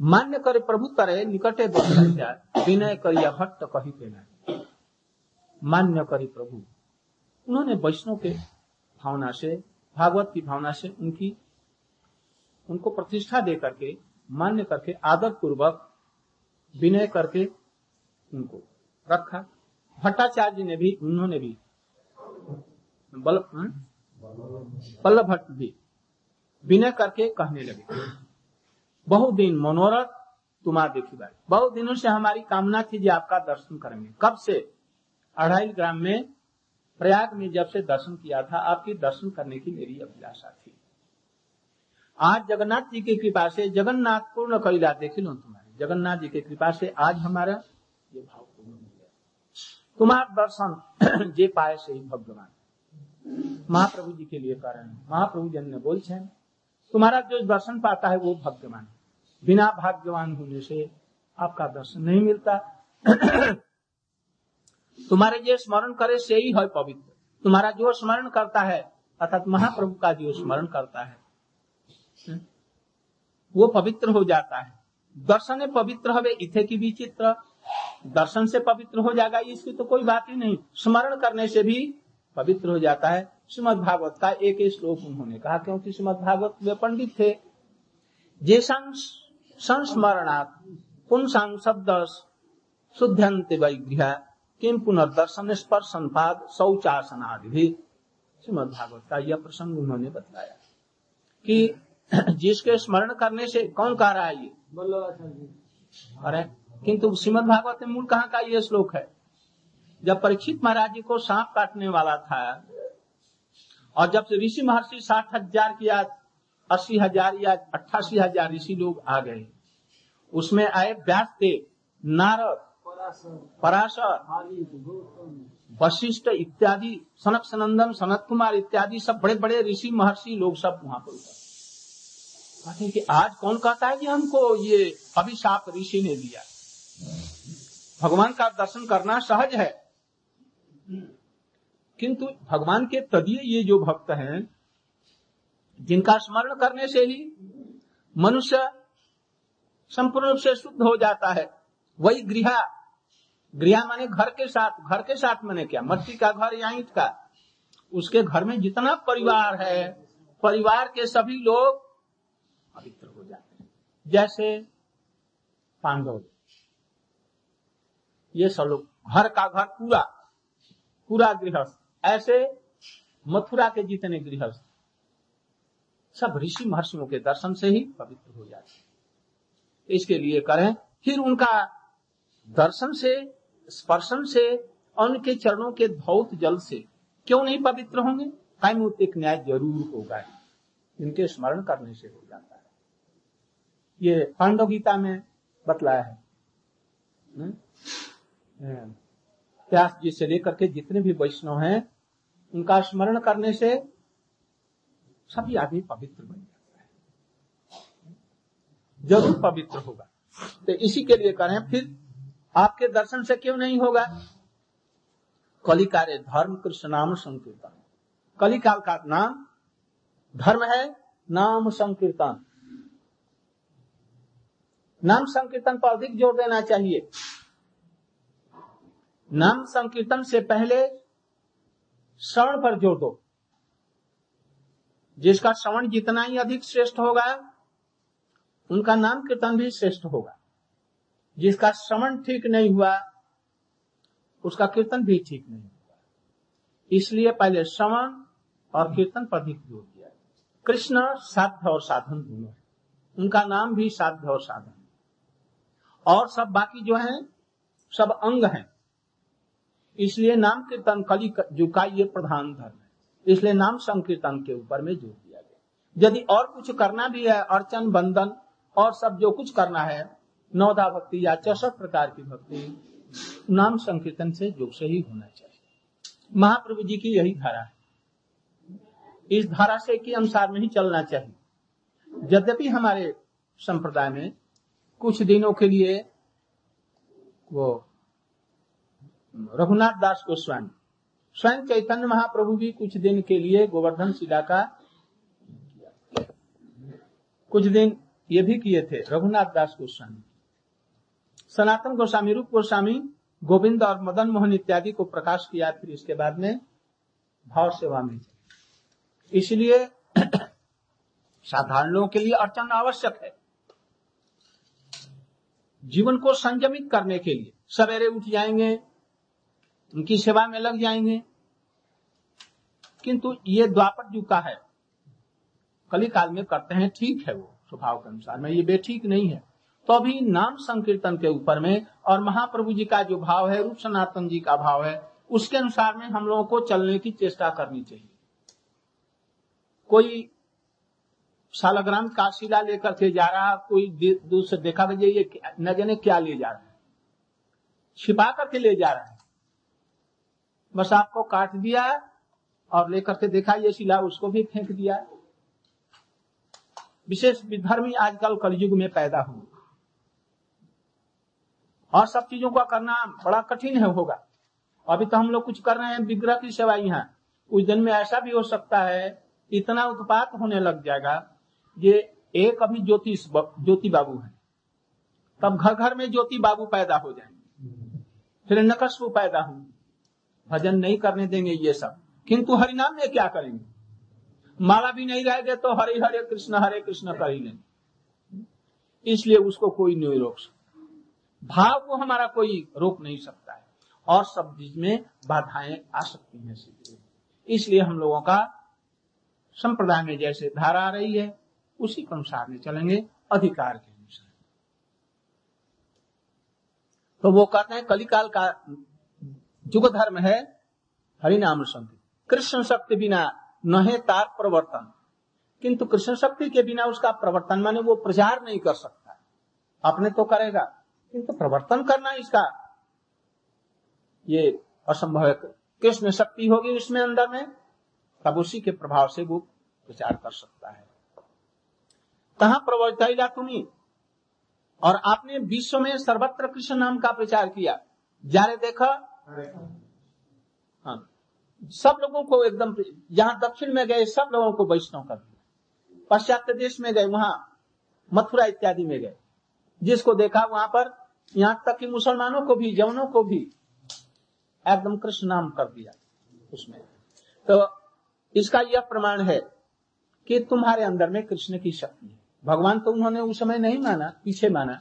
मान्य करे प्रभु करे निकटे विनय करिया भट्ट कही के ना मान्य करी प्रभु। उन्होंने वैष्णव के भावना से भागवत की भावना से उनकी उनको प्रतिष्ठा दे करके मान्य करके आदर पूर्वक विनय करके उनको रखा। भट्टाचार्य ने भी उन्होंने भी बल पल्लभ भट्ट भी विनय करके कहने लगे। बहुत दिन मनोरथ तुम्हारा देखी बात बहुत दिनों से हमारी कामना थी जी आपका दर्शन करेंगे। कब से? अढ़ाई ग्राम में प्रयाग में जब से दर्शन किया था, आपकी दर्शन करने की मेरी अभिलाषा थी। आज जगन्नाथ जी की कृपा से, जगन्नाथ पूर्ण कलिला देख लो तुम्हारे। जगन्नाथ जी की कृपा से आज हमारा ये भाव पूर्ण हो गया। तुम्हारा दर्शन जे पाए से ही भगवान। महाप्रभु जी के लिए कारण। महाप्रभु जन ने बोल छे, तुम्हारा जो दर्शन पाता है वो भाग्यवान बिना भाग्यवान होने से आपका दर्शन नहीं मिलता। तुम्हारे जो स्मरण करे से ही है पवित्र। तुम्हारा जो स्मरण करता है, अर्थात महाप्रभु का जो स्मरण करता है वो पवित्र हो जाता है। दर्शन पवित्र हवे, इथे की विचित्र। दर्शन से पवित्र हो जाएगा, इसकी तो कोई बात ही नहीं। स्मरण करने से भी पवित्र हो जाता है। श्रीमद भागवत का एक श्लोक उन्होंने कहा, क्योंकि श्रीमद भागवत वे पंडित थे। जे संस्मरणात् पुंसांग शब्द शुद्धंत वैगृह किम पुनर्दर्शन स्पर्शन पाद शौचासनादि भी श्रीमद भागवत का यह प्रसंग उन्होंने बताया कि जिसके स्मरण करने से कौन कह रहा है ये? अरे किंतु श्रीमद भागवत में मूल कहाँ का ये श्लोक है? जब परीक्षित महाराज जी को सांप काटने वाला था और जब से ऋषि महर्षि साठ हज़ार या अस्सी हज़ार या अट्ठासी हज़ार ऋषि लोग आ गए। उसमें आए व्यास देव नारद, पराशर, वशिष्ठ इत्यादि सनक सनंदन सनत कुमार इत्यादि सब बड़े बड़े ऋषि महर्षि लोग सब वहाँ पर कहते कि आज कौन कहता है कि हमको ये अभिशाप ऋषि ने दिया? भगवान का दर्शन करना सहज है। किंतु भगवान के तदीय ये जो भक्त हैं जिनका स्मरण करने से ही मनुष्य संपूर्ण रूप से शुद्ध हो जाता है। वही गृह। गृह माने घर के साथ। घर के साथ मैंने क्या? मट्टी का घर या ईट का? उसके घर में जितना परिवार है, परिवार के सभी लोग पवित्र हो जाते हैं। जैसे पांडव। ये सब लोग घर का घर पूरा। पूरा गृहस्थ। ऐसे मथुरा के जितने गृहस्थ सब ऋषि महर्षियों के दर्शन से ही पवित्र हो जाते हैं। इसके लिए करें, फिर उनका दर्शन से, स्पर्शन से और उनके चरणों के धौत जल से, क्यों नहीं पवित्र होंगे? कायमुतिक न्याय ज़रूर होगा। इनके स्मरण करने से हो जाता है। ये पांडव गीता में बतलाया है। व्यास जी से लेकर के जितने भी वैष्णव हैं, उनका स्मरण करने से सभी आदमी पवित्र बन जाता है। ज़रूर पवित्र होगा। तो इसी के लिए करें फिर आपके दर्शन से क्यों नहीं होगा? कलिकारे धर्म कृष्ण नाम संकीर्तन। कलिकाल का नाम धर्म है, नाम संकीर्तन। नाम संकीर्तन पर अधिक ज़ोर देना चाहिए। नाम संकीर्तन से पहले श्रवण पर ज़ोर दो। जिसका श्रवण जितना ही अधिक श्रेष्ठ होगा, उनका नाम कीर्तन भी श्रेष्ठ होगा। जिसका श्रवण ठीक नहीं हुआ, उसका कीर्तन भी ठीक नहीं हुआ। इसलिए पहले श्रवण और कीर्तन पर अधिक ज़ोर दिया। कृष्ण साध्य और साधन दोनों है। उनका नाम भी साध्य और साधन और सब बाकी जो है, सब अंग हैं। इसलिए नाम कीर्तन कली का ये प्रधान धर्म है। इसलिए नाम संकीर्तन के ऊपर में ज़ोर दिया गया। यदि और कुछ करना भी है अर्चन बंधन और सब जो कुछ करना है नौदा भक्ति या चौसठ प्रकार की भक्ति, नाम संकीर्तन से योग से ही होना चाहिए। महाप्रभु जी की यही धारा है। इस धारा से के अनुसार में ही चलना चाहिए। यद्यपि हमारे संप्रदाय में कुछ दिनों के लिए वो रघुनाथ दास गोस्वामी स्वयं चैतन्य महाप्रभु भी कुछ दिन के लिए गोवर्धन शिला का कुछ दिन ये भी किए थे, रघुनाथ दास गोस्वामी। सनातन गोस्वामी, रूप गोस्वामी, गोविंद और मदन मोहन इत्यादि को प्रकाश किया, फिर इसके बाद में भाव सेवा में इसलिए साधारण लोगों के लिए अर्चन आवश्यक है। जीवन को संयमित करने के लिए सवेरे उठ जाएँगे उनकी सेवा में लग जाएँगे। किंतु ये द्वापर युग का है। कली काल में करते हैं, ठीक है वो स्वभाव के अनुसार। में ये बेठीक नहीं है। तो अभी नाम संकीर्तन के ऊपर में और महाप्रभु जी का जो भाव है, रूप सनातन जी का भाव है, उसके अनुसार में हम लोगों को चलने की चेष्टा करनी चाहिए। कोई सालग्राम का शिला लेकर के जा रहा, कोई दूर से देखा ये न जाने क्या ले जा रहा है। छिपा करके ले जा रहा है। बस आपको काट दिया और लेकर के देखा ये शिला, उसको भी फेंक दिया विशेष विधर्मी आजकल कलयुग में पैदा हुए और सब चीज़ों का करना बड़ा कठिन है, होगा। अभी तो हम लोग कुछ कर रहे हैं, विग्रह की सेवा यहाँ। उस दिन में ऐसा भी हो सकता है, इतना उत्पात होने लग जाएगा, ये एक अभी ज्योति ज्योति बाबू है। तब घर घर में ज्योति बाबू पैदा हो जाएँगे। फिर नकस्व पैदा होंगे। भजन नहीं करने देंगे ये सब। किंतु हरिनाम में क्या करेंगे? माला भी नहीं रहेगा तो हरे हरे कृष्ण हरे कृष्ण कर ही लेंगे। इसलिए उसको कोई नहीं रोक सकता। भाव को हमारा कोई रोक नहीं सकता है। और सब चीज़ में बाधाएँ आ सकती हैं इसलिए हम लोगों का संप्रदाय में जैसे धारा आ रही है, उसी के अनुसार में चलेंगे अधिकार के अनुसार। तो वो कहते हैं कलिकाल का युग धर्म है हरिनाम संति कृष्ण शक्ति बिना न है तार प्रवर्तन। किंतु कृष्ण शक्ति के बिना उसका प्रवर्तन माने वो प्रचार नहीं कर सकता। अपने तो करेगा, किंतु प्रवर्तन करना इसका ये असंभव है। कृष्ण शक्ति होगी इसमें अंदर में, तब उसी के प्रभाव से वो प्रचार कर सकता है। कहा प्रवर्ता तुम्हें? और आपने विश्व में सर्वत्र कृष्ण नाम का प्रचार किया। जारे देखा हाँ। सब लोगों को एकदम जहाँ दक्षिण में गए, सब लोगों को वैष्णव कर दिया। पाश्चात्य देश में गए, वहाँ मथुरा इत्यादि में गए। जिसको देखा वहाँ पर, यहाँ तक कि मुसलमानों को भी जवनों को भी एकदम कृष्ण नाम कर दिया उसमें। तो इसका यह प्रमाण है कि तुम्हारे अंदर में कृष्ण की शक्ति है। भगवान तो उन्होंने उस समय नहीं माना, पीछे माना,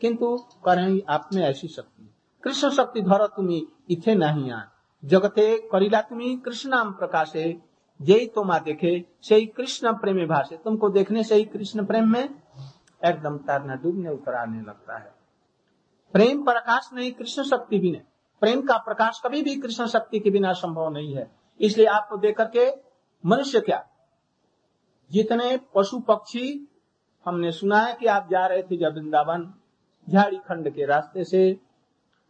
किंतु करें आप में ऐसी शक्ति कृष्ण शक्ति धर तुम्हें इथे नहीं आ जगते करीला तुम्हें कृष्ण नाम प्रकाशे जय तो माँ देखे सही कृष्ण प्रेम भाषे। तुमको देखने से ही कृष्ण प्रेम में एकदम तैरना डूबने उतर आने लगता है। प्रेम प्रकाश नहीं, कृष्ण शक्ति भी नहीं। प्रेम का प्रकाश कभी भी कृष्ण शक्ति के बिना संभव नहीं है। इसलिए आपको देख करके मनुष्य क्या? जितने पशु पक्षी, हमने सुना है कि आप जा रहे थे जब वृंदावन झाड़ी खंड के रास्ते से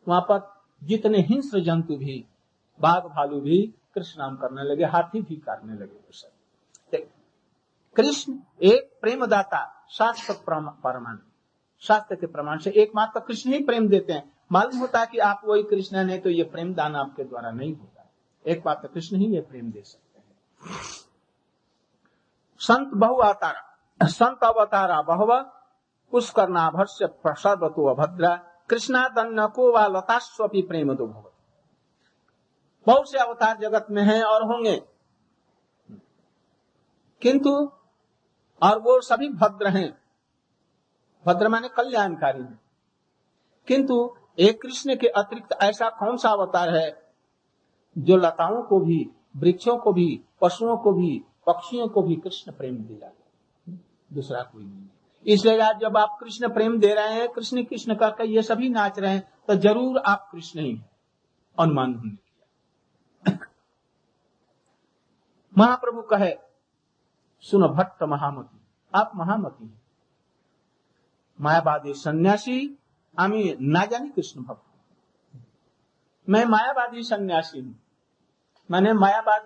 वहाँ पर जितने हिंस्र जंतु भी, बाघ भालू भी कृष्ण नाम करने लगे, हाथी भी करने लगे कृष्ण एक प्रेमदाता शास्त्र परमाणु शास्त्र के प्रमाण से एकमात्र कृष्ण ही प्रेम देते हैं। मालूम होता है कि आप वही कृष्ण नहीं तो ये प्रेम दान आपके द्वारा नहीं होता एक बात तो कृष्ण ही ये प्रेम दे सकते हैं। संत बहु अवतारा। संत अवतारा बहुव पुष्करनाभस्य सर्वतो अभद्रा। कृष्णादन्न को व लतास्वी प्रेम दो भगवत बहुत से अवतार जगत में हैं और होंगे। किंतु, और वो सभी भद्र हैं। भद्र माने कल्याणकारी है। किंतु, एक कृष्ण के अतिरिक्त ऐसा कौन सा अवतार है, जो लताओं को भी, वृक्षों को भी, पशुओं को भी, पक्षियों को भी कृष्ण प्रेम दिया दूसरा कोई नहीं इसलिए आज जब आप कृष्ण प्रेम दे रहे हैं, कृष्ण कृष्ण करके ये सभी नाच रहे हैं तो ज़रूर आप कृष्ण ही अनुमान हमने किया। महाप्रभु कहे, सुन भट्ट महामती, आप महामती हैं। मायावादी सन्यासी আমি ना जानी कृष्ण भक्त मैं मायावादी सन्यासी हूँ। मैंने मायावाद,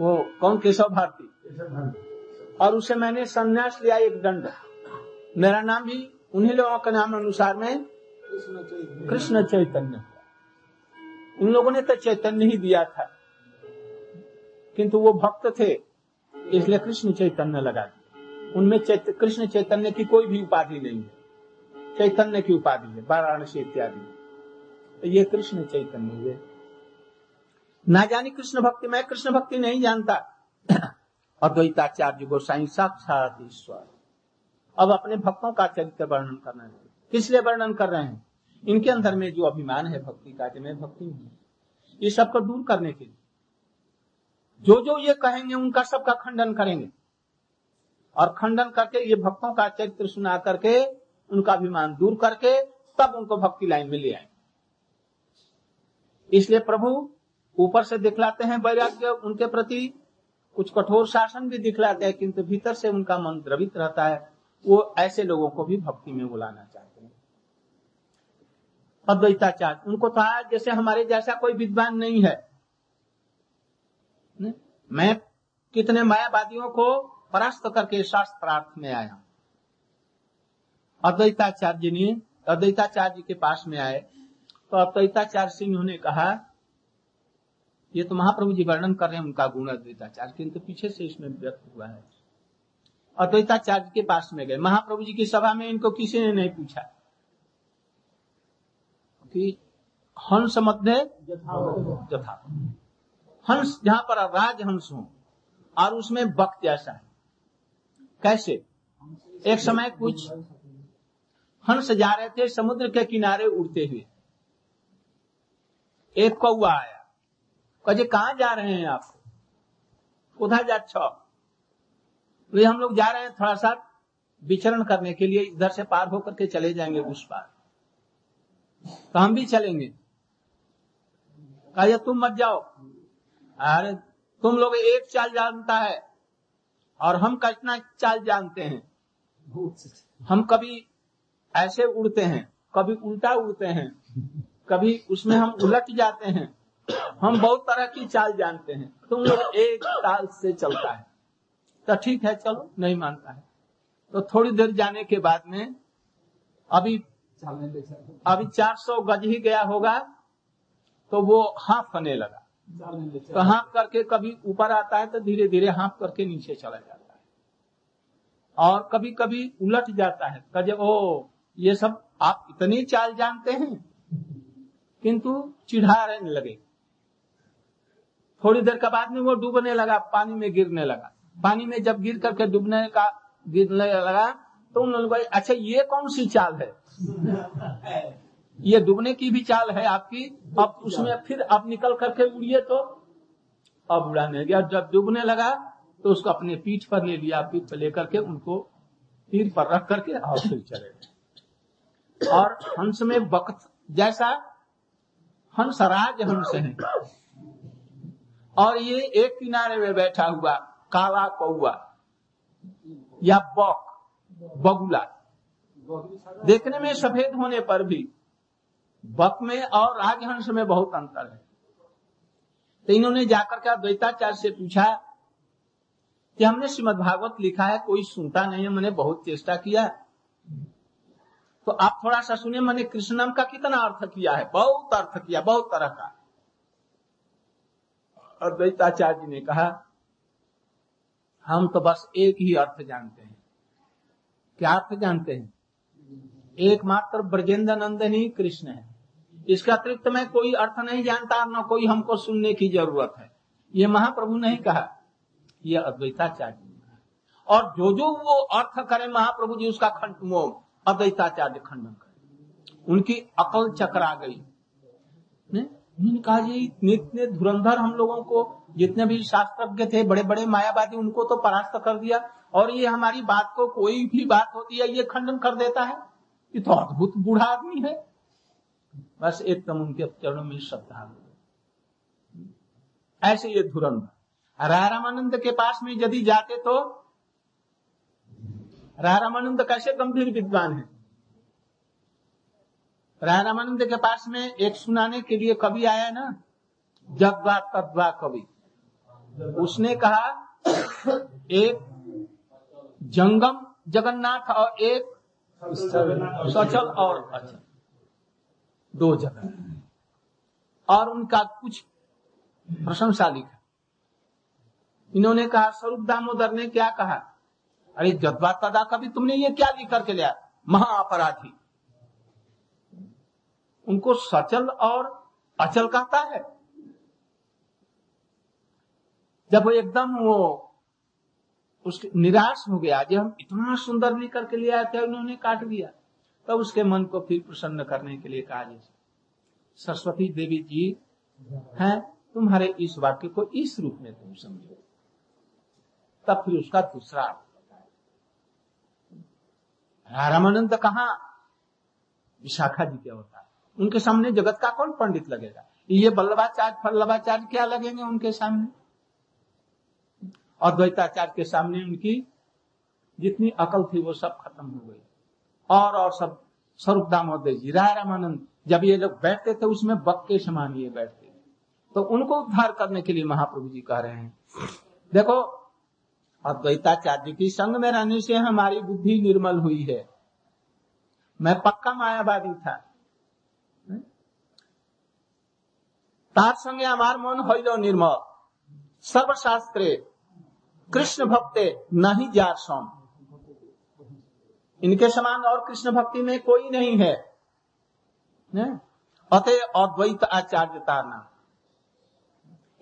वो कौन केशव भारती। और उसे मैंने संन्यास लिया एक दंड। मेरा नाम भी उन्हीं लोगों के नाम अनुसार में कृष्ण चैतन्य। उन लोगों ने तो चैतन्य ही दिया था। किंतु वो भक्त थे इसलिए कृष्ण चैतन्य लगा दिया। उनमें चैत, कृष्ण चैतन्य की कोई भी उपाधि नहीं है। चैतन्य की उपाधि है वाराणसी इत्यादि। तो ये कृष्ण चैतन्य हुए ना जानी कृष्ण भक्ति मैं कृष्ण भक्ति नहीं जानता। अद्वैताचार्य गोसाई, साक्षात ईश्वर। अब अपने भक्तों का चरित्र वर्णन करना है। किस लिए वर्णन कर रहे हैं? इनके अंदर में जो अभिमान है भक्ति का कि मैं, भक्ति हूँ। ये सबको दूर करने के लिए। जो जो ये कहेंगे, उनका सबका खंडन करेंगे। और खंडन करके ये भक्तों का चरित्र सुना करके, उनका अभिमान दूर करके, तब उनको भक्ति लाइन में ले आए इसलिए प्रभु ऊपर से दिखलाते हैं वैराग्य उनके प्रति। कुछ कठोर शासन भी दिखलाते हैं, किंतु भीतर से उनका मन द्रवित रहता है। वो ऐसे लोगों को भी भक्ति में बुलाना चाहते हैं। अद्वैताचार्य उनको तो आज जैसे हमारे जैसा कोई विद्वान नहीं है। ने? मैं कितने मायावादियों को परास्त करके शास्त्रार्थ में आया अद्वैताचार्य ने, अद्वैताचार्य के पास में आए। तो अद्वैताचार्य सिंह ने कहा ये तो महाप्रभु जी वर्णन कर रहे हैं उनका गुण अद्वैताचार्य, किंतु पीछे से इसमें व्यक्त हुआ है। अद्वैताचार्य के पास में गए। महाप्रभु जी की सभा में इनको किसी ने नहीं पूछा। कि हंस मध्य यथा हंस जहाँ पर राज हंस हो, और उसमें वक्त जैसा है। कैसे? एक समय कुछ हंस जा रहे थे, समुद्र के किनारे उड़ते हुए। एक कौआ आया। कहे कहा जा रहे हैं आप? उधर जा छो तो हम लोग जा रहे हैं थोड़ा सा विचरण करने के लिए, इधर से पार होकर के चले जाएँगे उस पार। तो हम भी चलेंगे। कहा तुम मत जाओ। अरे, तुम लोग एक चाल जानता है, और हम कितना चाल जानते हैं। हम कभी ऐसे उड़ते हैं, कभी उल्टा उड़ते हैं, कभी उसमें हम उलट जाते हैं हम बहुत तरह की चाल जानते हैं। तुम लोग एक ताल से चलता है। तो ठीक है, चलो, नहीं मानता है। तो थोड़ी देर जाने के बाद में अभी अभी 400 गज ही गया होगा तो वो हाफ़ होने लगा। तो हाँफ करके कभी ऊपर आता है तो धीरे धीरे हाँफ करके नीचे चला जाता है। और कभी कभी उलट जाता है कजे ओ, ये सब आप इतनी चाल जानते हैं? किंतु चिढ़ा रहने लगे। थोड़ी देर के बाद में वो डूबने लगा, पानी में गिरने लगा। पानी में जब गिर करके डूबने का, गिरने लगा तो उन लोगों अच्छा ये कौन सी चाल है? ये डूबने की भी चाल है आपकी। अब उसमें फिर अब निकल करके उड़िए तो। अब उड़ाने गया जब डूबने लगा तो उसको अपने पीठ पर ले लिया। पीठ पर लेकर के उनको तीर पर रख करके और फिर चले और हंस में वक्त, जैसा हंस राज हंस है और ये एक किनारे में बैठा हुआ, काला कौआ या बक, बगुला। देखने में सफ़ेद होने पर भी बक में और राजहंस में बहुत अंतर है। तो इन्होंने जाकर के द्वैताचार्य से पूछा कि हमने श्रीमद भागवत लिखा है, कोई सुनता नहीं है, मैंने बहुत चेष्टा किया। तो आप थोड़ा सा सुनिए, मैंने कृष्ण नाम का कितना अर्थ किया है, बहुत अर्थ किया, बहुत तरह का। अद्वैताचार्य ने कहा, हम तो बस एक ही अर्थ जानते हैं। क्या अर्थ जानते हैं? एकमात्र ब्रजेंद्र नंदन ही कृष्ण है। इसके अतिरिक्त मैं कोई अर्थ नहीं जानता, न कोई हमको सुनने की ज़रूरत है। ये महाप्रभु ने कहा यह अद्वैताचार्य और जो जो वो अर्थ करे महाप्रभु जी, उसका खंड वो अद्वैताचार्य खंडन करे। उनकी अकल चकरा गई। उन्होंने कहा इतने इतने धुरंधर हम लोगों को, जितने भी शास्त्रज्ञ थे बड़े बड़े मायावादी, उनको तो परास्त कर दिया। और ये हमारी बात को कोई भी बात होती है, ये खंडन कर देता है। ये तो अद्भुत बूढ़ा आदमी है। बस एकदम उनके चरणों में श्रद्धा ऐसे ये धुरंधर। रारामानंद के पास में यदि जाते तो रारामानंद कैसे गंभीर विद्वान है? रामानंद के पास में एक सुनाने के लिए कवि आया ना? जगवा तद्वा कवि। उसने कहा, एक जंगम जगन्नाथ और एक सचल और अचल। दो जगह। और उनका कुछ प्रशंसा लिखा इन्होंने कहा, स्वरूप दामोदर ने क्या कहा? अरे जज्बा तदा कभी तुमने ये क्या लिख करके लिया? महाअपराधी। उनको सचल और अचल कहता है। जब वो एकदम वो उसके निराश हो गया जब हम इतना सुंदर लिख करके ले आए थे उन्होंने काट दिया? तब तो उसके मन को फिर प्रसन्न करने के लिए कहा जैसे सरस्वती देवी जी हैं, तुम्हारे इस वाक्य को इस रूप में तुम समझो। तब फिर उसका दूसरा अर्थ रामानंद कहा? विशाखा जी क्या होता है? उनके सामने जगत का कौन पंडित लगेगा? ये बल्लभाचार्य फल्लभाचार्य क्या लगेंगे उनके सामने? और द्वैताचार्य के सामने उनकी जितनी अकल थी वो सब खत्म हो गई। और और सब। स्वरूप दामोदय जी, राय रामानंद, जब ये लोग बैठते थे, उसमें बक के समान ये बैठते तो उनको उद्धार करने के लिए महाप्रभु जी कह रहे हैं, देखो अद्वैताचार्य की संग में रहने से हमारी बुद्धि निर्मल हुई है। मैं पक्का मायावादी था। तार संगे हमार मन हो निर्मल सर्वशास्त्रे कृष्ण भक्ते नहीं जार सोम इनके समान और कृष्ण भक्ति में कोई नहीं है अतः अद्वैत आचार्य तारना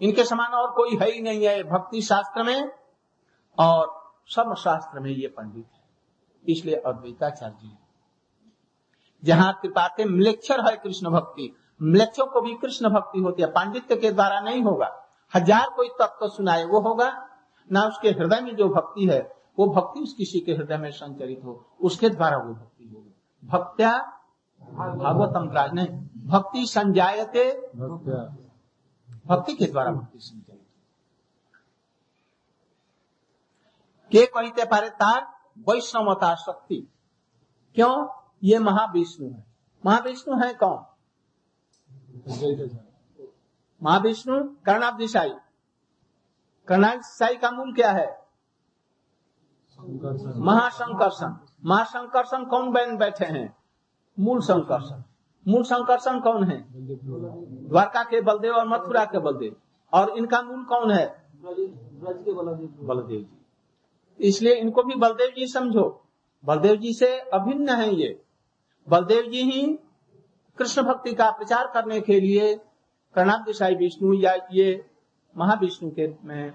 इनके समान और कोई है ही नहीं है भक्ति शास्त्र में और सब शास्त्र में ये पंडित है इसलिए अद्वैताचार्य जी जहाँ कृपाते मिलेक्षर है कृष्ण भक्ति मिलेक्षों को भी कृष्ण भक्ति होती है पांडित्य के द्वारा नहीं होगा। हज़ार कोई तत्व सुनाए वो होगा। ना उसके हृदय में जो भक्ति है वो भक्ति उस किसी के हृदय में संचरित हो उसके द्वारा वो भक्ति होगी। भक्त्या भागवतम राज नहीं भक्ति संजायते भक्ति के द्वारा भक्ति संचरित के कहते पारे तार? वैष्णवता शक्ति। क्यों? ये महाविष्णु है। महाविष्णु है कौन? महाविष्णु कर्णाब दिशाई कर्णाशाई का मूल क्या है? महाशंकर्षण महाशंकर्षण कौन बहन बैठे हैं? मूल संकर्षण। मूल संकर्षण कौन है? द्वारका के बलदेव और मथुरा के बलदेव। और इनका मूल कौन है? बलदेव जी। इसलिए इनको भी बलदेव जी समझो। बलदेव जी से अभिन्न है ये। बलदेव जी ही कृष्ण भक्ति का प्रचार करने के लिए कर्णाब दिशाई विष्णु या ये महाविष्णु के में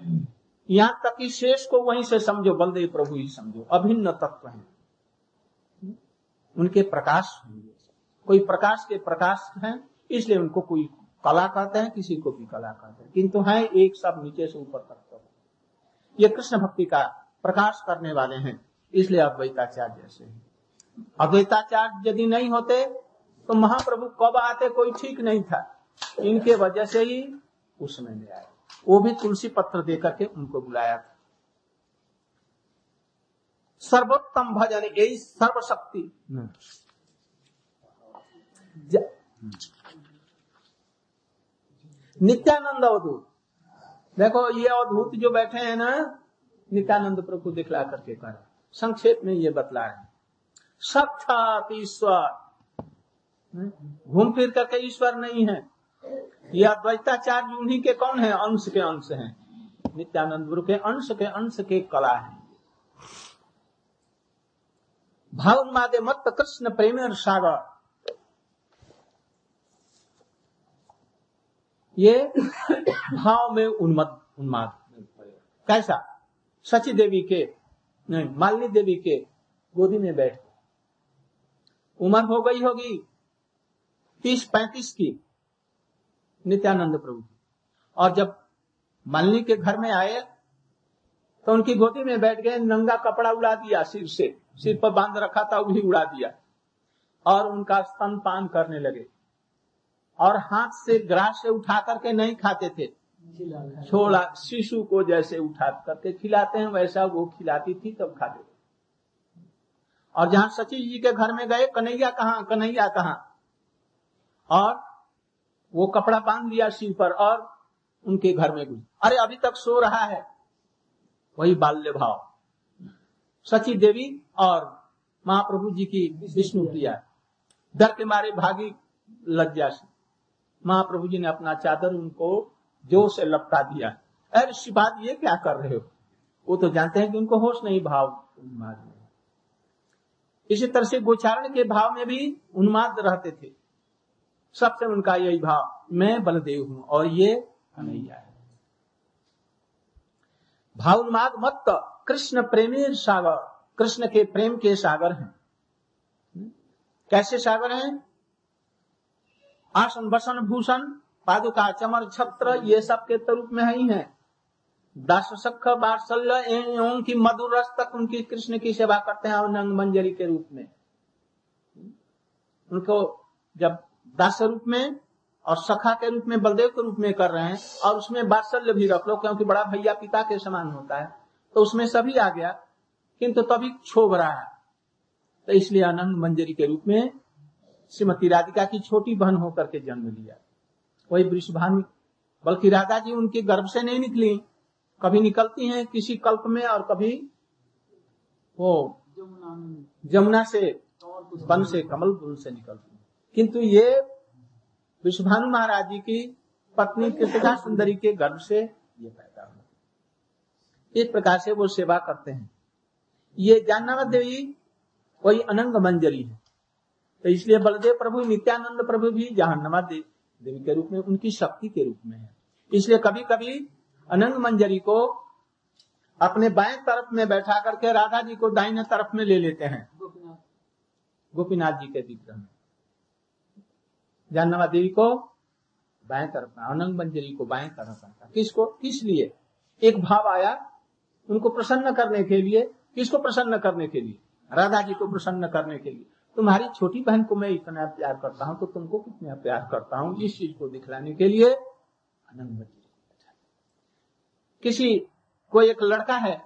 यहाँ तक कि शेष को वहीं से समझो, बलदेव प्रभु ही समझो। अभिन्न तत्व है। उनके प्रकाश होंगे। कोई प्रकाश के प्रकाश हैं, इसलिए उनको कोई कला कहते हैं, किसी को भी कला कहते हैं। किंतु है एक सब नीचे से ऊपर तक तो। ये कृष्ण भक्ति का प्रकाश करने वाले हैं, इसलिए अद्वैताचार्य जैसे हैं। अद्वैताचार्य यदि नहीं होते तो महाप्रभु कब आते कोई ठीक नहीं था। इनके वजह से ही उसमें ले आए। वो भी तुलसी पत्र देकर के उनको बुलाया था। सर्वोत्तम भजन यही सर्वशक्ति। नित्यानंद अवधूत। देखो ये अवधूत जो बैठे हैं ना नित्यानंद प्रभु दिखला करके कर संक्षेप में ये बतला रहे साक्षात ईश्वर घूम फिर करके ईश्वर नहीं है। ये अद्वैताचार्य उन्हीं के कौन है? अंश के अंश हैं। नित्यानंद गुरु के अंश के अंश के कला है। भाव उन्मादे मत कृष्ण प्रेम सागर। ये भाव में उन्मत उन्माद। कैसा? सची देवी के, नहीं, मालिनी देवी के गोदी में बैठ। उम्र हो गई होगी। तीस पैंतीस की नित्यानंद प्रभु की और जब मालिनी के घर में आए तो उनकी गोदी में बैठ गए, नंगा कपड़ा उड़ा दिया सिर से, सिर पर बाँध रखा था वो भी उड़ा दिया। और उनका स्तन पान करने लगे। और हाथ से ग्रास से उठा करके नहीं खाते थे। छोड़ा शिशु को जैसे उठा करके खिलाते हैं, वैसा वो खिलाती थी, तब खाते थे। और जहाँ सचिव जी के घर में गए, कन्हैया कहा कन्हैया कहा? और वो कपड़ा बाँध लिया सिर पर और उनके घर में घुस। अरे, अभी तक सो रहा है। वही बाल्य भाव। सची देवी और महाप्रभु जी की विष्णु प्रिया। डर के मारे भागी लज्जा से। महाप्रभु जी ने अपना चादर उनको ज़ोर से लपटा दिया। अरे शिवाद ये क्या कर रहे हो? वो तो जानते हैं कि उनको होश नहीं, भाव इसी तरह से गोचारण के भाव में भी उन्माद रहते थे। सबसे उनका यही भाव, मैं बलदेव हूँ और ये कन्हैया है। भाव उन्माद मत कृष्ण प्रेमी सागर, कृष्ण के प्रेम के सागर हैं। कैसे सागर हैं? आसन, बसन, भूषण, पादुका, चमर, छत्र, ये सब के रूप में ही है। दास, सख, बात्सल्य की मधुर रस तक उनकी कृष्ण की सेवा करते हैं और नंग मंजरी के रूप में। उनको जब दास रूप में और सखा के रूप में बलदेव के रूप में कर रहे हैं और उसमें बात्सल्य भी रख लो क्योंकि बड़ा भैया पिता के समान होता है। तो उसमें सभी आ गया किंतु तभी क्षोभ रहा है। तो इसलिए अनंग मंजरी के रूप में श्रीमती राधिका की छोटी बहन होकर के जन्म लिया। वही वृषभानु बल्कि राधा जी उनके गर्भ से नहीं निकली। कभी निकलती हैं किसी कल्प में और कभी वो जमुना से वन से कमल से निकलती किंतु ये विश्वभानु महाराज जी की पत्नी कृतिका सुंदरी के गर्भ से ये पैदा हुआ इस प्रकार से वो सेवा करते हैं। ये जानना देवी वही अनंग मंजरी है। तो इसलिए बलदेव प्रभु नित्यानंद प्रभु भी जहान्नमा देवी के रूप में उनकी शक्ति के रूप में है। इसलिए कभी कभी अनंग मंजरी को अपने बाएँ तरफ़ में बैठा करके राधा जी को दाहिने तरफ़ में ले लेते हैं। गोपीनाथ जी के विग्रह में। जानवा देवी को बाएँ तरफ़ में, अनंग मंजरी को बाएँ तरफ़ रखा। किसको? किस लिए? एक भाव आया उनको प्रसन्न करने के लिए। किसको प्रसन्न करने के लिए? राधा जी को प्रसन्न करने के लिए। तुम्हारी छोटी बहन को मैं इतना प्यार करता हूँ तो तुमको कितना प्यार करता हूँ इस चीज़ को दिखलाने के लिए? अनंग किसी, कोई एक लड़का है,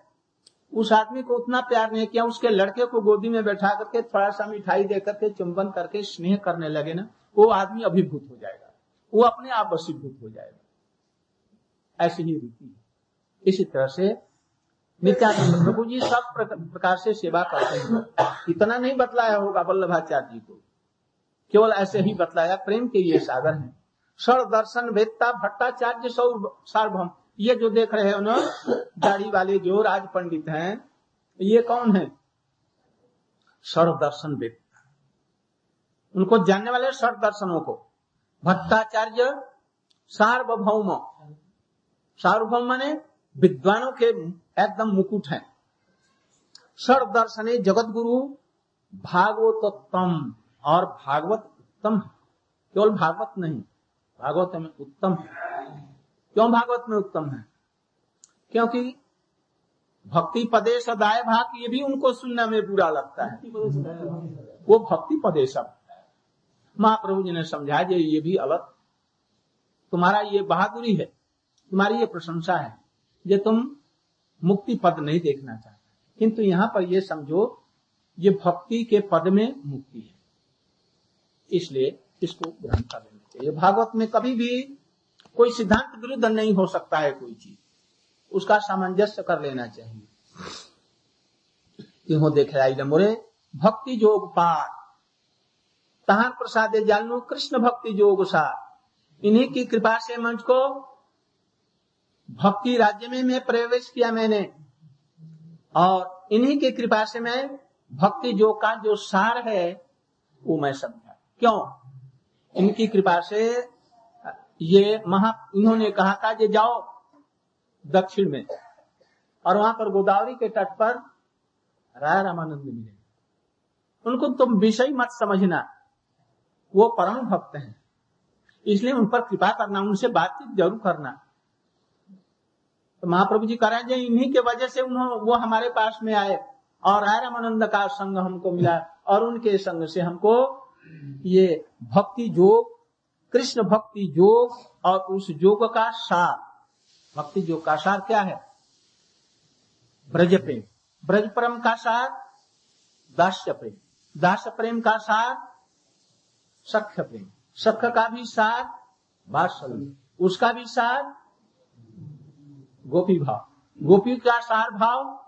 उस आदमी को उतना प्यार नहीं किया, उसके लड़के को गोदी में बैठा करके थोड़ा सा मिठाई दे करके चुंबन करके, स्नेह करने लगे ना। वो आदमी अभिभूत हो जाएगा। वो अपने आप वसीभूत हो जाएगा। ऐसी ही रीति है। इसी तरह से नित्यानंद प्रभु जी सब प्रकार से सेवा करते हैं। इतना नहीं बतलाया होगा वल्लभाचार्य जी को। केवल ऐसे ही बतलाया, प्रेम के ये सागर हैं। सर दर्शन वेदता भट्टाचार्य सौ सार्वभम। ये जो देख रहे हो ना, दाढ़ी वाले जो राज पंडित हैं, ये कौन है? सर्व दर्शन व्यक्ति उनको जानने वाले सर्व दर्शनों को। भट्टाचार्य सार्वभौम। सार्वभौम माने विद्वानों के एकदम मुकुट है। सर्व दर्शन जगत गुरु भागवतोत्तम और भागवत उत्तम केवल भागवत नहीं, भागवत में उत्तम है। क्यों भागवत में उत्तम है? क्योंकि भक्ति पदे सदाय भाग ये भी उनको सुनने में बुरा लगता है। वो भक्ति पदे सब। महाप्रभु जी ने समझा जे ये भी अलग। तुम्हारा ये बहादुरी है, तुम्हारी ये प्रशंसा है, ये तुम मुक्ति पद नहीं देखना चाहते। किंतु यहाँ पर ये समझो, ये भक्ति के पद में मुक्ति है। इसलिए इसको ग्रहण कर लेना चाहिए। भागवत में कभी भी कोई सिद्धांत विरुद्ध नहीं हो सकता है कोई चीज़। उसका सामंजस्य कर लेना चाहिए। क्यों मोरे, भक्ति जोग पार। तहार प्रसाद जालू कृष्ण भक्ति जोग सा। इन्हीं की कृपा से मंच को भक्ति राज्य में मैं प्रवेश किया मैंने। और इन्हीं की कृपा से मैं भक्ति योग का जो सार है, वो मैं समझा। क्यों? इनकी कृपा से ये महा, इन्होंने कहा था कि जाओ दक्षिण में। और वहाँ पर गोदावरी के तट पर राय रामानंद मिले। उनको तुम विषय मत समझना। वो परम भक्त हैं। इसलिए उन पर कृपा करना, उनसे बातचीत ज़रूर करना। तो महाप्रभु जी हैं इन्हीं के वजह से उन्होंने वो हमारे पास में आए और राय रामानंद का संग हमको मिला और उनके संग से हमको ये भक्ति योग कृष्ण भक्ति योग और उस योग का सार। भक्ति योग का सार क्या है? ब्रज प्रेम। ब्रज प्रेम का सार दास्य प्रेम। दास प्रेम का सार सख्य प्रेम। सख्य का भी सार बात्सल्य उसका भी सार गोपी भाव। गोपी का सार भाव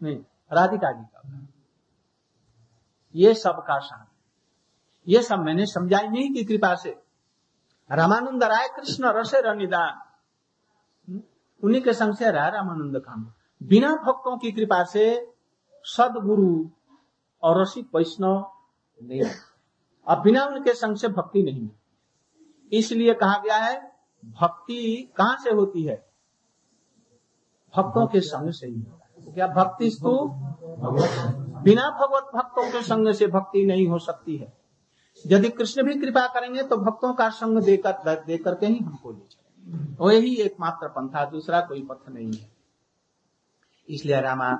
नहीं, राधिका जी का। ये सब का सार। ये सब मैंने समझाई नहीं की कृपा से। रामानंद राय कृष्ण रसे रनिदान हम्म? उन्हीं के संग से रहा रामानंद काम बिना भक्तों की कृपा से सदगुरु और रसिक वैष्णव नहीं अब बिना उनके संग से भक्ति नहीं है। इसलिए कहा गया है भक्ति कहाँ से होती है? भक्तों के संग से ही क्या भक्ति स्तु बिना भगवत भक्तों के संग से भक्ति नहीं हो सकती है? यदि कृष्ण भी कृपा करेंगे तो भक्तों का संग देकर दे करके ही हमको ले चले वही एकमात्र पंथा दूसरा कोई पथ नहीं है। इसलिए रामा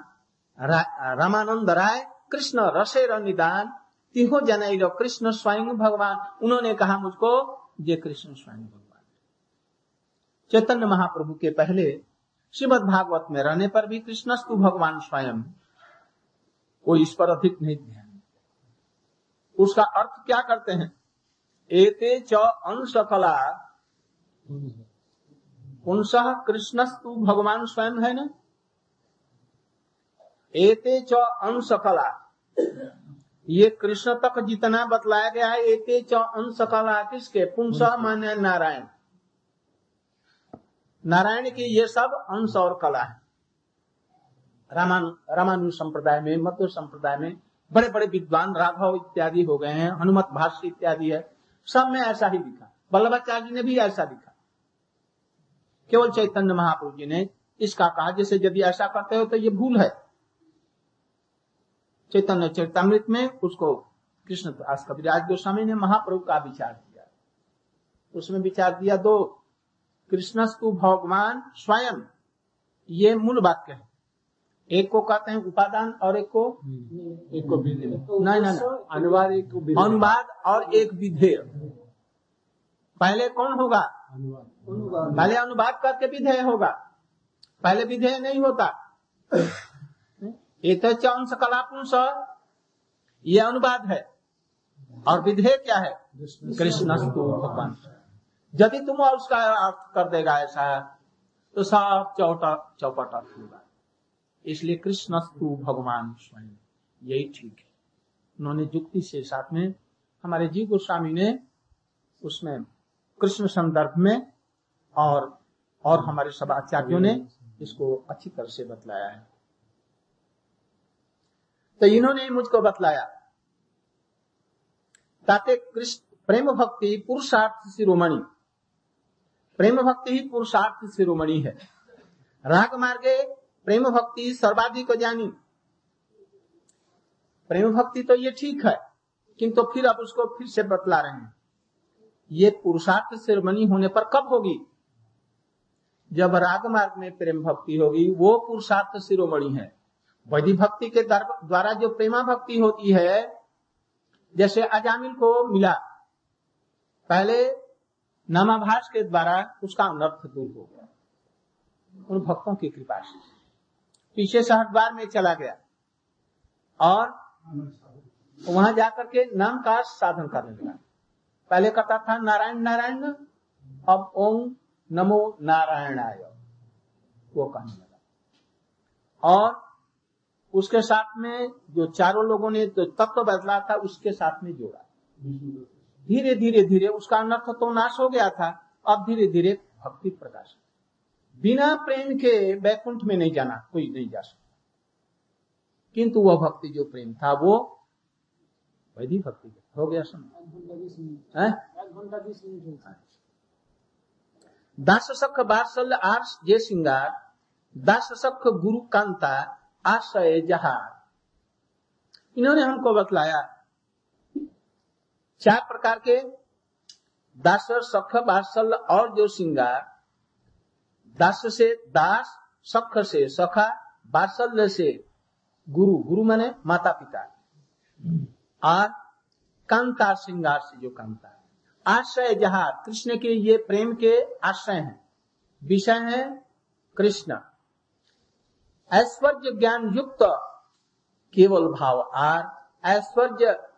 रा, रामानंद राय कृष्ण रसेर निदान तिहो जनाई कृष्ण स्वयं भगवान, उन्होंने कहा मुझको ये कृष्ण स्वयं भगवान। चैतन्य महाप्रभु के पहले श्रीमद भागवत में रहने पर भी कृष्णस्तु भगवान स्वयं। कोई इस पर अधिक नहीं ध्यान उसका अर्थ क्या करते हैं? एते च अंश कला कृष्णस्तु भगवान स्वयं है ना? एते च अंश कला ये कृष्ण तक जितना बतलाया गया है, एते च अंश कला किसके? पुंस मान्य नारायण। नारायण की ये सब अंश और कला है। रामानु रामानु संप्रदाय में, मध्य संप्रदाय में बड़े बड़े विद्वान राघव इत्यादि हो गए हैं, हनुमत भाष्य इत्यादि है, सब में ऐसा ही लिखा। वल्लभाचार्य जी ने भी ऐसा लिखा। केवल चैतन्य महाप्रभु जी ने इसका कहा, जैसे यदि ऐसा करते हो तो ये भूल है। चैतन्य चैतामृत में उसको कृष्ण दास कविराज गोस्वामी ने महाप्रभु का विचार किया। उसमें विचार दिया दो कृष्णस्तु भगवान स्वयं ये मूल वाक्य है एक को कहते हैं उपादान और एक को एक को विधेय। नहीं नहीं अनुवाद एक अनुवाद और एक विधेय। पहले कौन होगा? अनुवाद। पहले अनुवाद करके विधेय होगा। पहले विधेय नहीं होता। एक अंश कलापुंस ये अनुवाद है। और विधेय क्या है? कृष्णस्तु भगवान। यदि तुम उसका अर्थ कर देगा ऐसा तो सब चौटा, चौपट अर्थ होगा। इसलिए कृष्णस्तु भगवान स्वयं। यही ठीक है। उन्होंने युक्ति से साथ में हमारे जीव गोस्वामी ने उसमें कृष्ण संदर्भ में और और हमारे सब आचार्यों ने इसको अच्छी तरह से बतलाया है। तो इन्होंने मुझको बतलाया, ताते कृष्ण, प्रेम भक्ति पुरुषार्थ शिरोमणि प्रेम भक्ति ही पुरुषार्थ शिरोमणि है। राग मार्गे प्रेम भक्ति सर्वाधिक जानी प्रेम भक्ति तो ये ठीक है, किंतु फिर अब उसको फिर से बतला रहे हैं। ये पुरुषार्थ शिरोमणि होने पर कब होगी? जब राग मार्ग में प्रेम भक्ति होगी, वो पुरुषार्थ शिरोमणि है। वैधि भक्ति के द्वारा जो प्रेमा भक्ति होती है, जैसे अजामिल को मिला। पहले नामाभास के द्वारा उसका अनर्थ दूर हो गया। उन भक्तों की कृपा से। पीछे से हरिद्वार में चला गया। और वहाँ जाकर के नाम का साधन करने लगा। पहले कहता था, नारायण नारायण, अब ओम नमो नारायणाय। वो कहने लगा। और उसके साथ में जो चारों लोगों ने जो तत्व बदला था उसके साथ में जोड़ा। धीरे धीरे धीरे उसका अनर्थ तो नाश हो गया था अब धीरे धीरे भक्ति प्रकाश। बिना प्रेम के बैकुंठ में नहीं जाना कोई नहीं जा सकता। किंतु वह भक्ति जो प्रेम था वो वैधि भक्ति हो गया समय दास सख बात्सल्य आर्स जय सिंगार दास सख गुरु कांता आश्रय जहार इन्होंने हमको बतलाया, चार प्रकार के दास सख बात्सल्य और जो सिंगार, दास से दास सख से सखा बात्सल्य से गुरु गुरु माने माता पिता और कांता श्रृंगार से जो कांता आश्रय जहाँ कृष्ण के ये प्रेम के आश्रय हैं। विषय है कृष्ण। ऐश्वर्य ज्ञान युक्त केवल भाव आर। ऐश्वर्य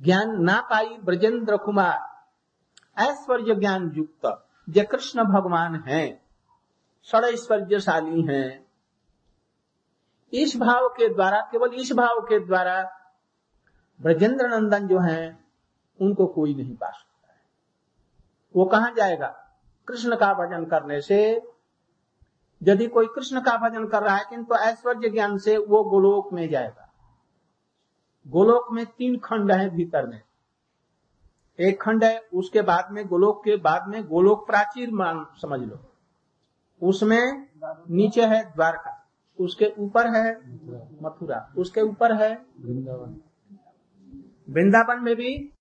ज्ञान ना पाई ब्रजेंद्र कुमार। ऐश्वर्य ज्ञान युक्त जो कृष्ण भगवान हैं। षड़ैश्वर्यशाली हैं। इस भाव के द्वारा, केवल इस भाव के द्वारा ब्रजेंद्र नंदन जो हैं, उनको कोई नहीं पा सकता है। वो कहा जाएगा? कृष्ण का भजन करने से यदि कोई कृष्ण का भजन कर रहा है किंतु ऐश्वर्य ज्ञान से वो गोलोक में जाएगा। गोलोक में तीन खंड है भीतर में। एक खंड है उसके बाद में गोलोक के बाद में गोलोक प्राचीर मान समझ लो। उसमें नीचे है द्वारका उसके ऊपर है मथुरा उसके ऊपर है वृंदावन। वृंदावन में भी